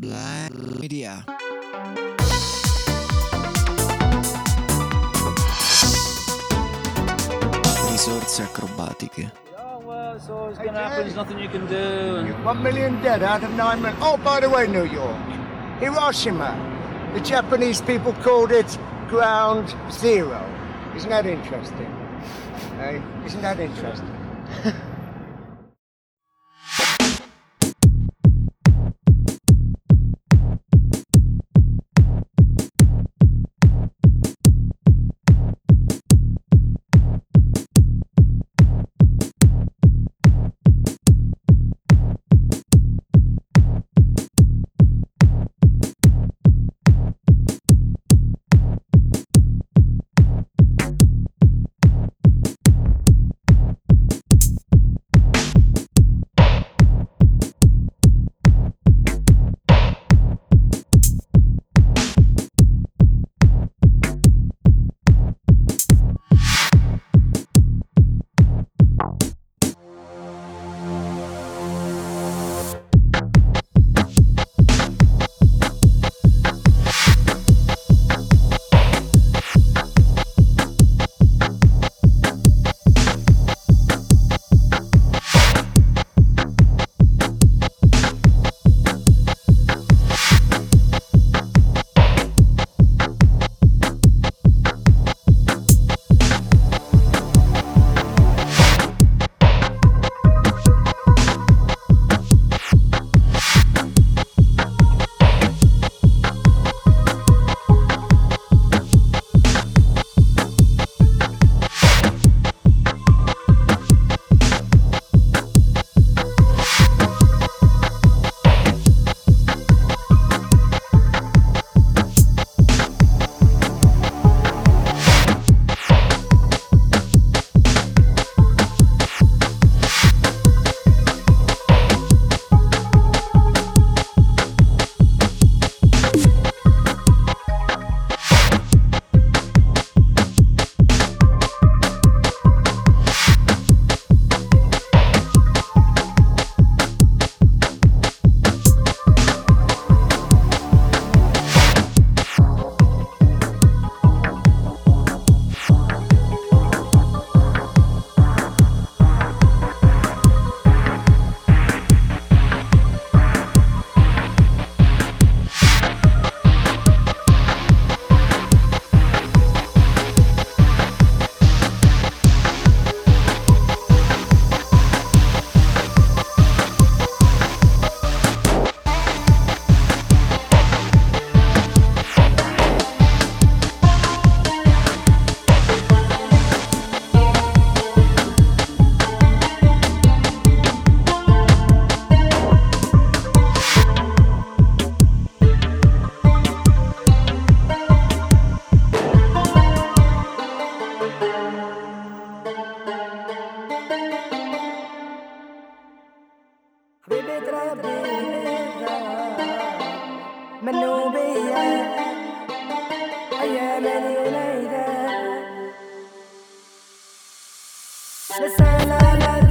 Black Media. Risorse acrobatiche. Oh, well, always going to happen. There's nothing you can do. And... One million dead out of nine million. Oh, by the way, New York, Hiroshima. The Japanese people called it Ground Zero. Isn't that interesting? Hey, isn't that interesting? ترى منو بيا أيام الوليدة لسه لا لا